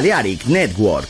Balearic Network.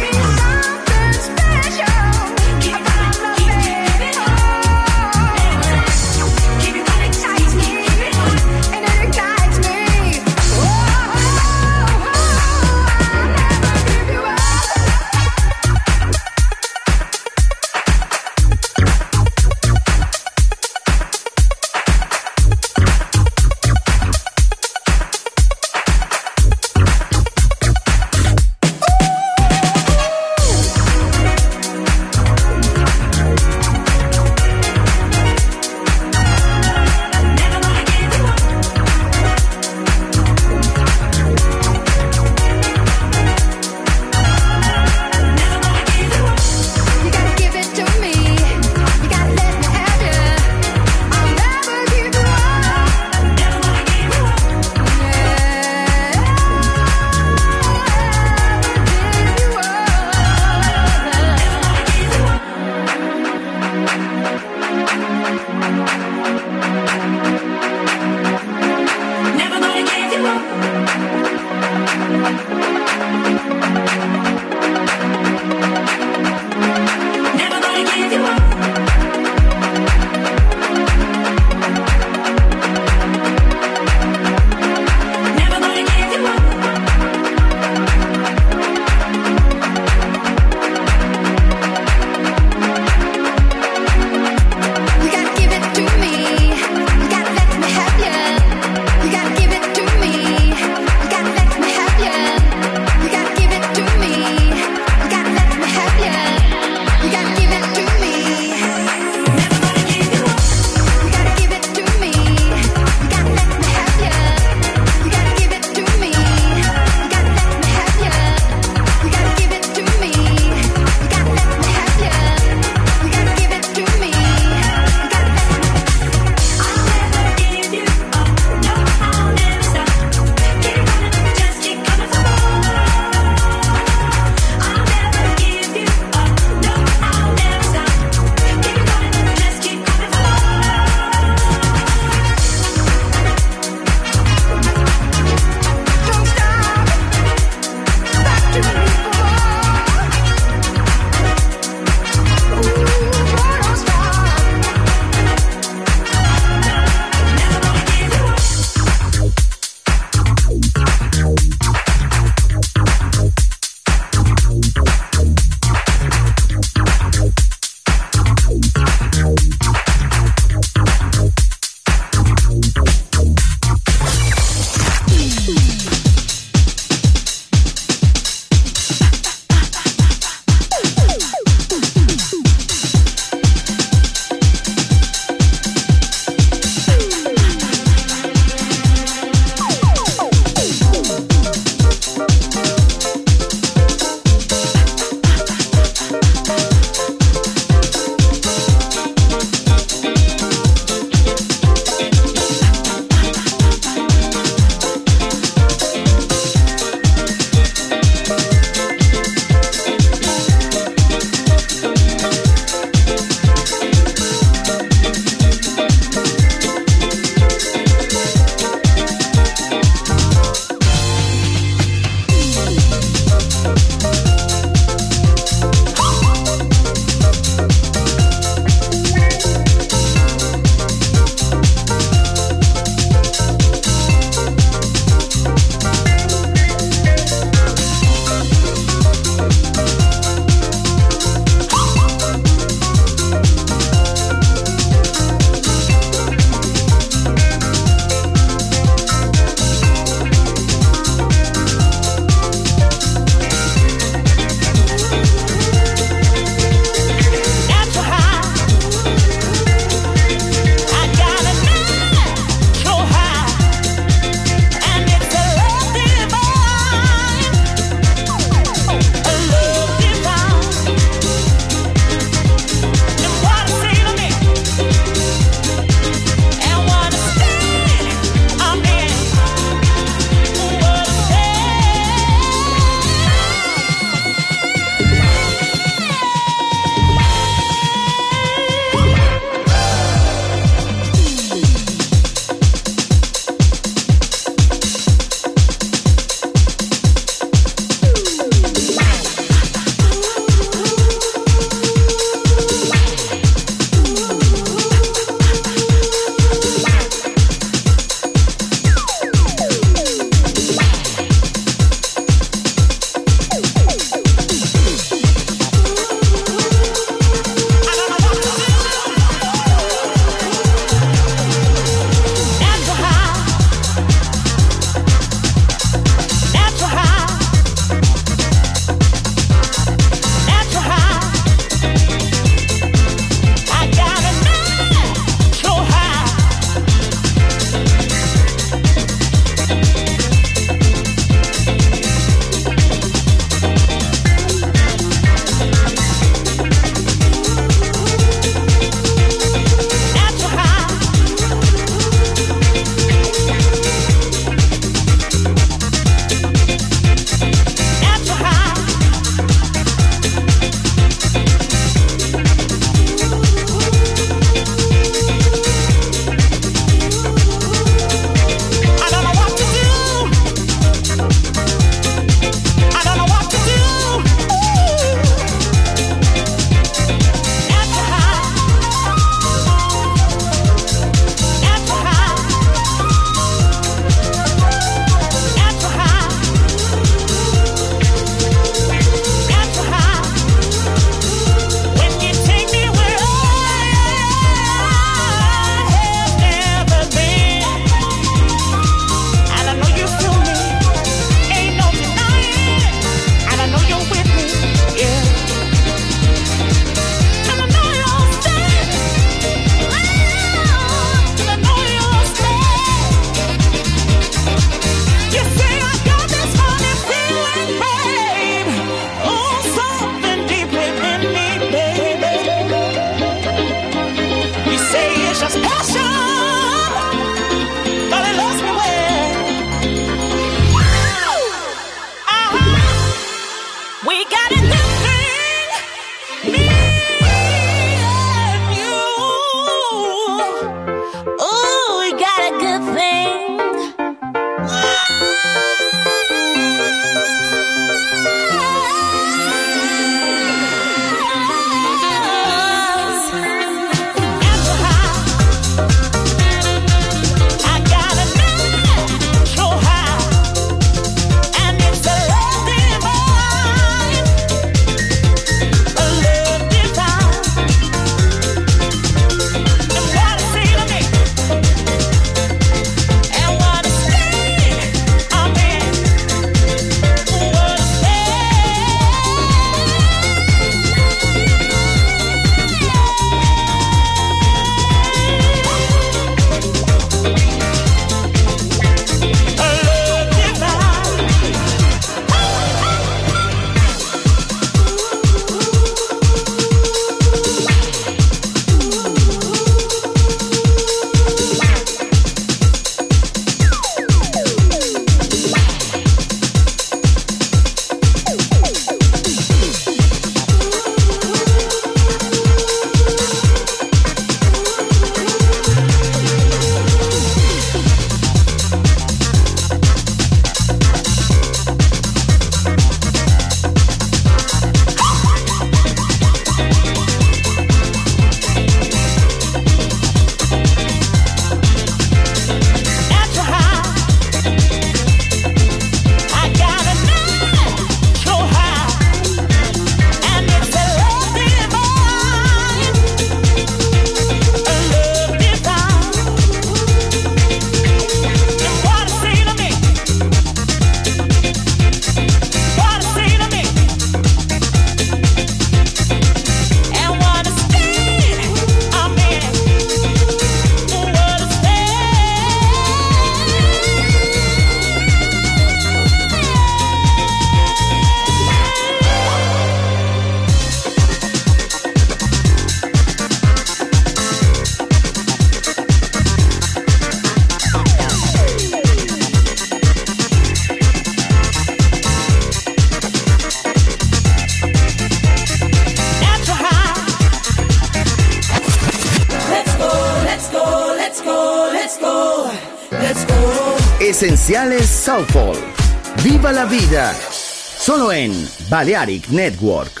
Balearic Network.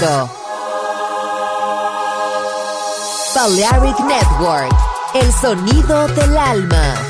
Paraíso. Balearic Network, el sonido del alma.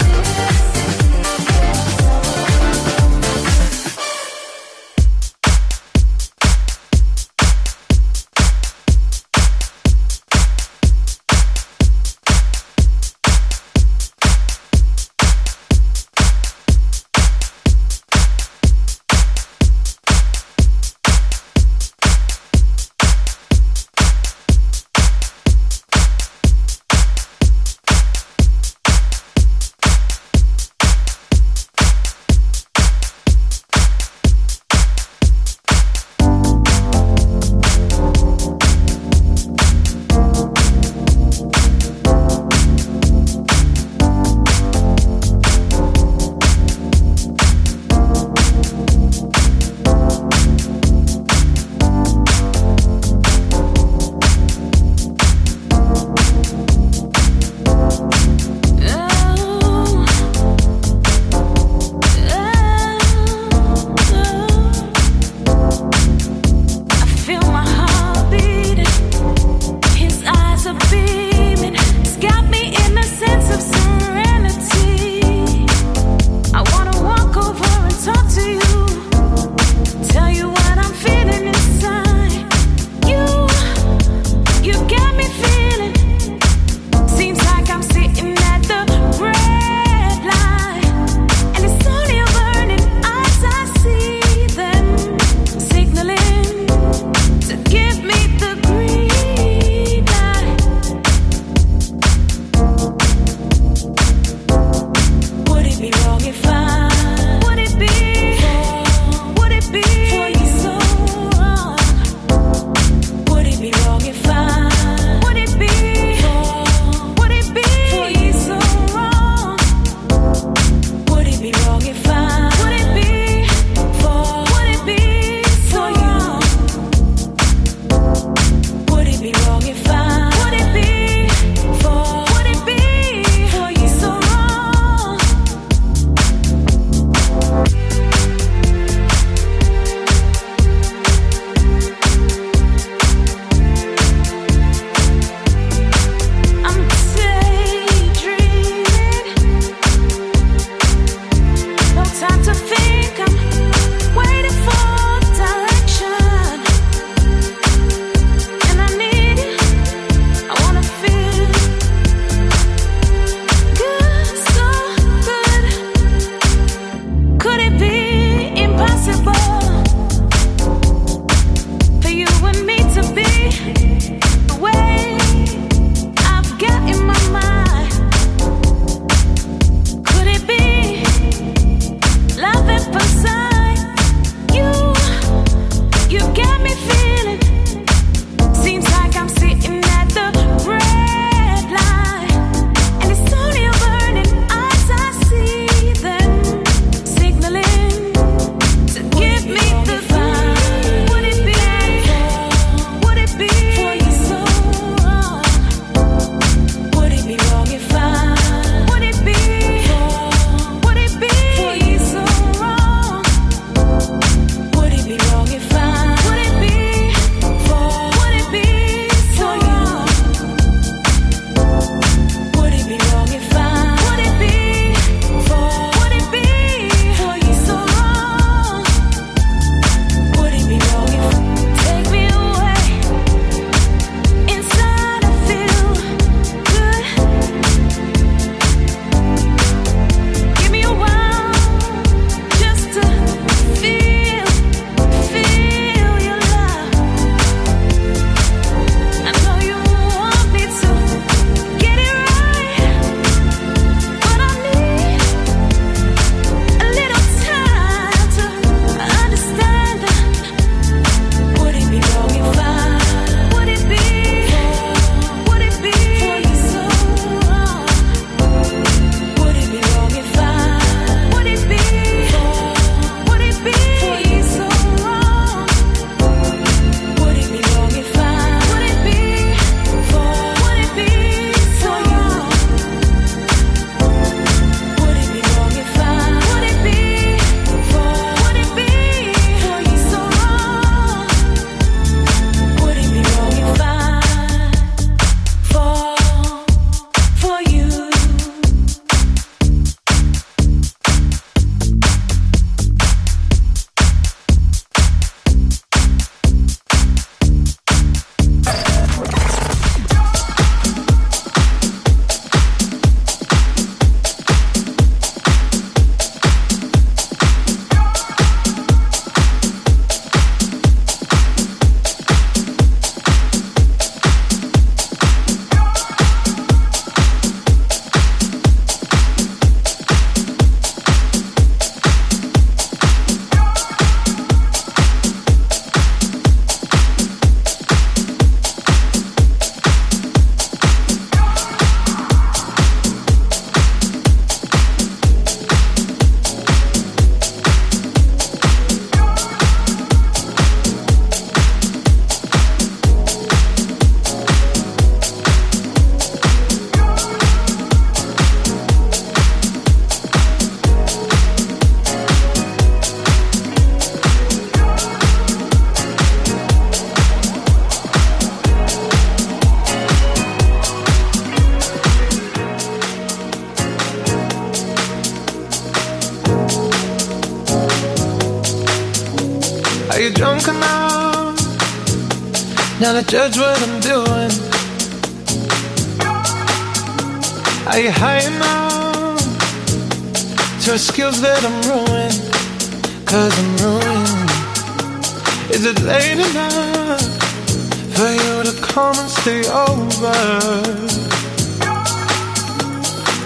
stay over.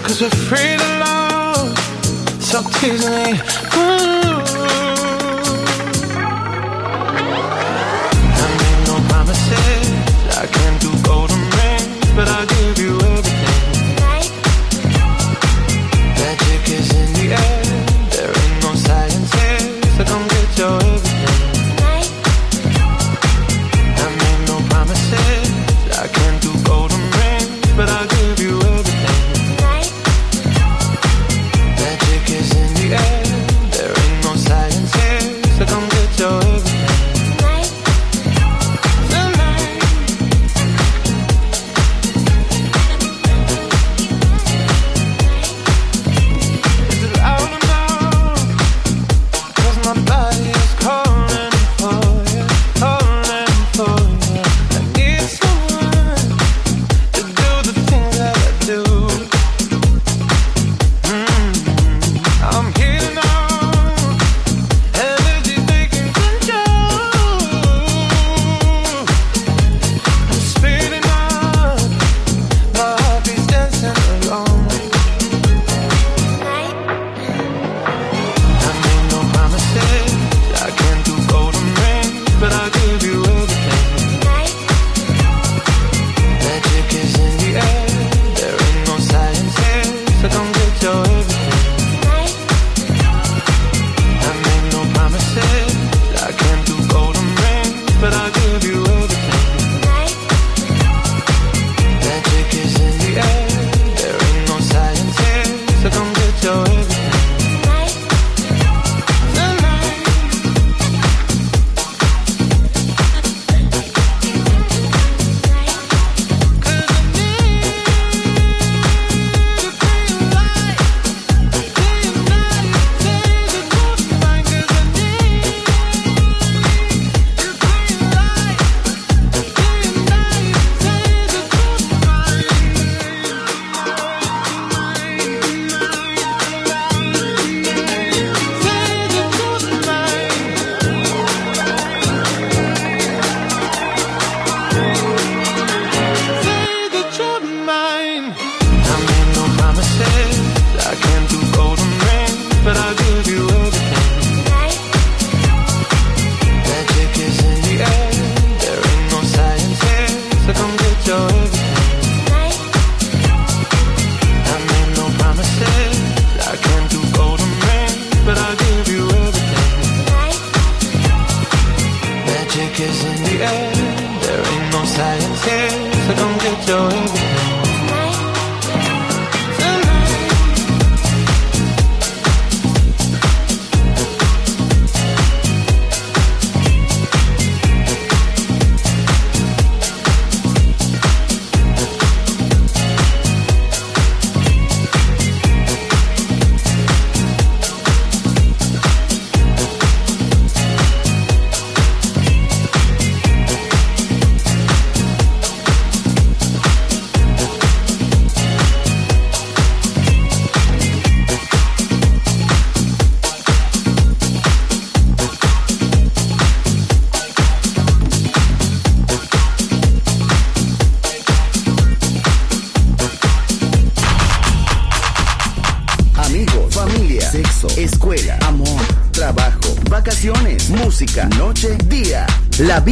Cause we're free to love, so tease me.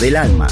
Del alma.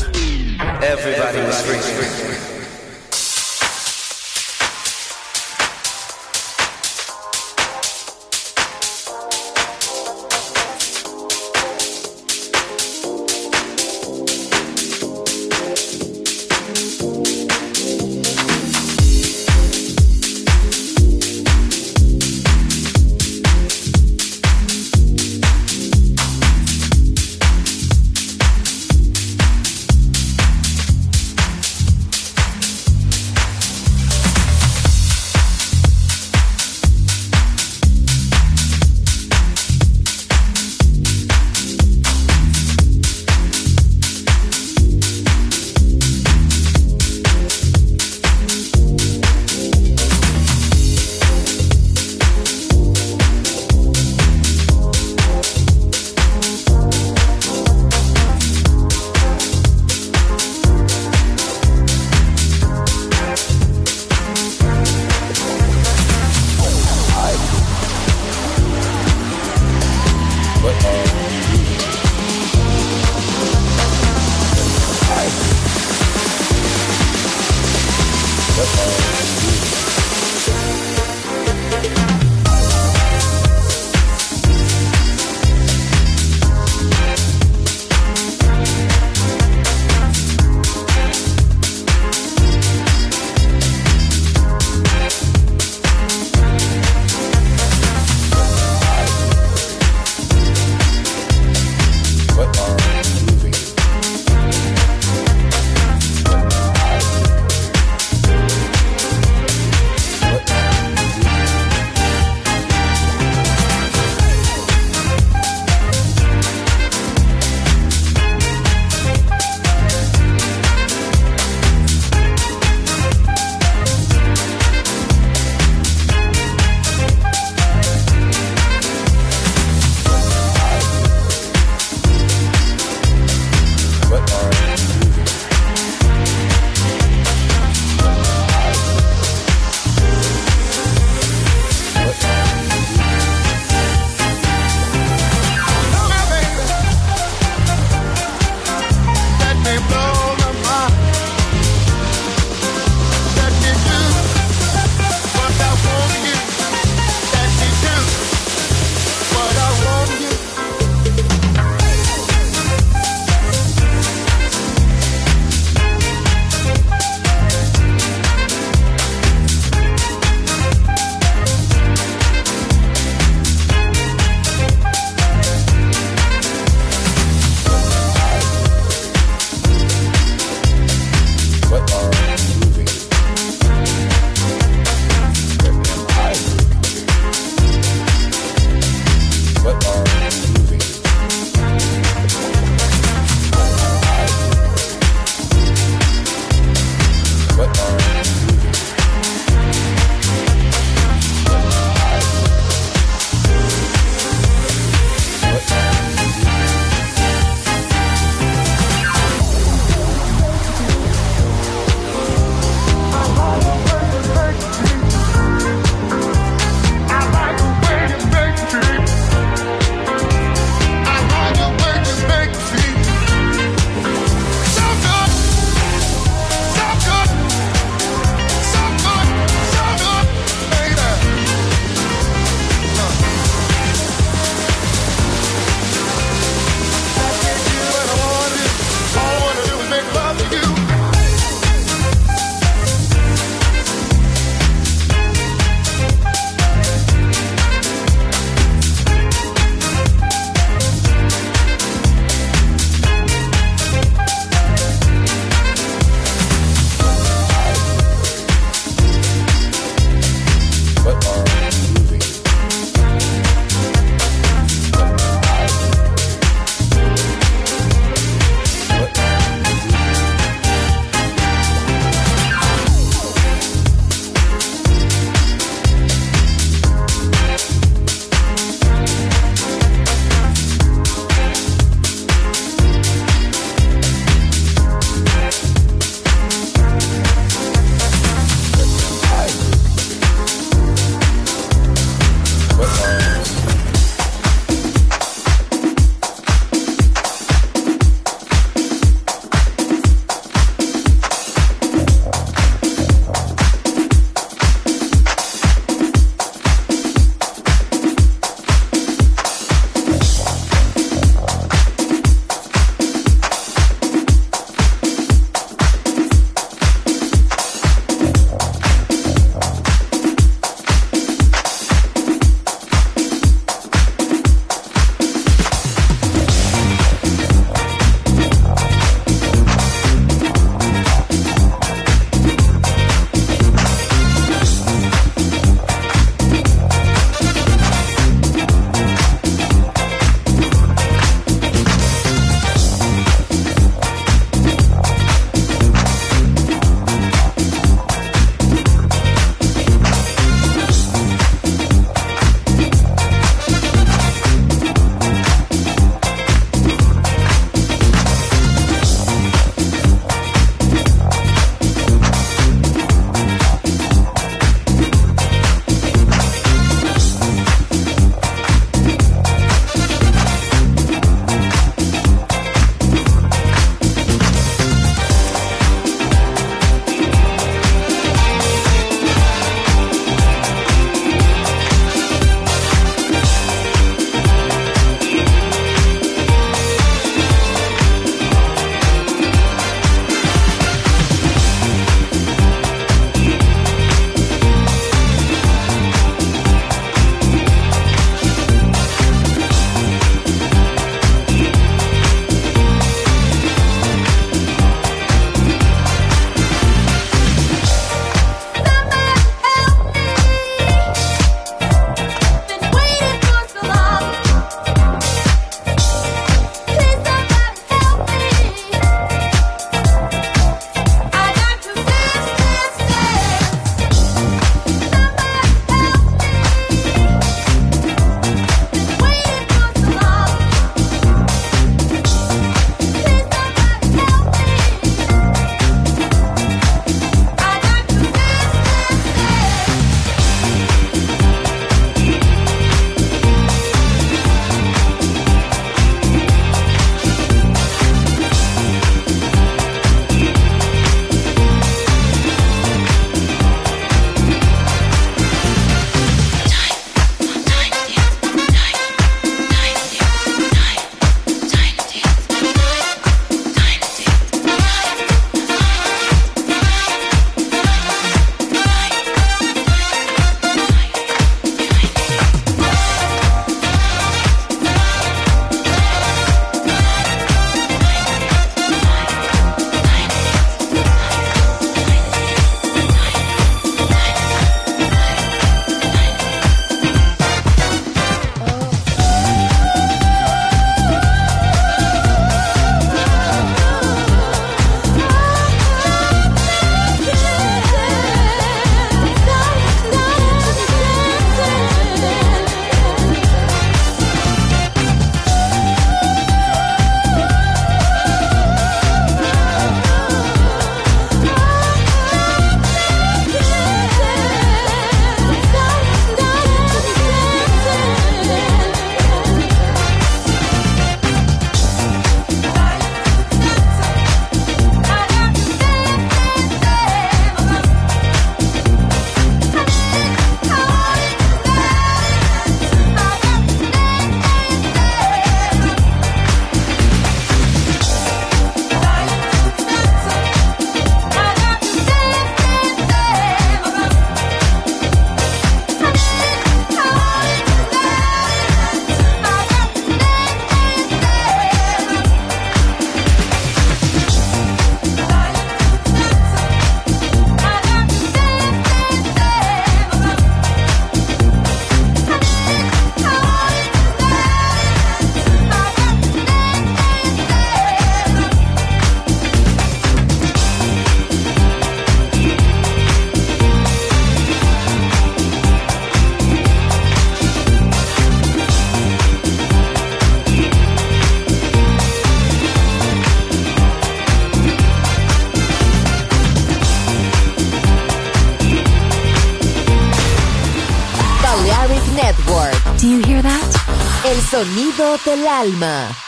Sonido del alma.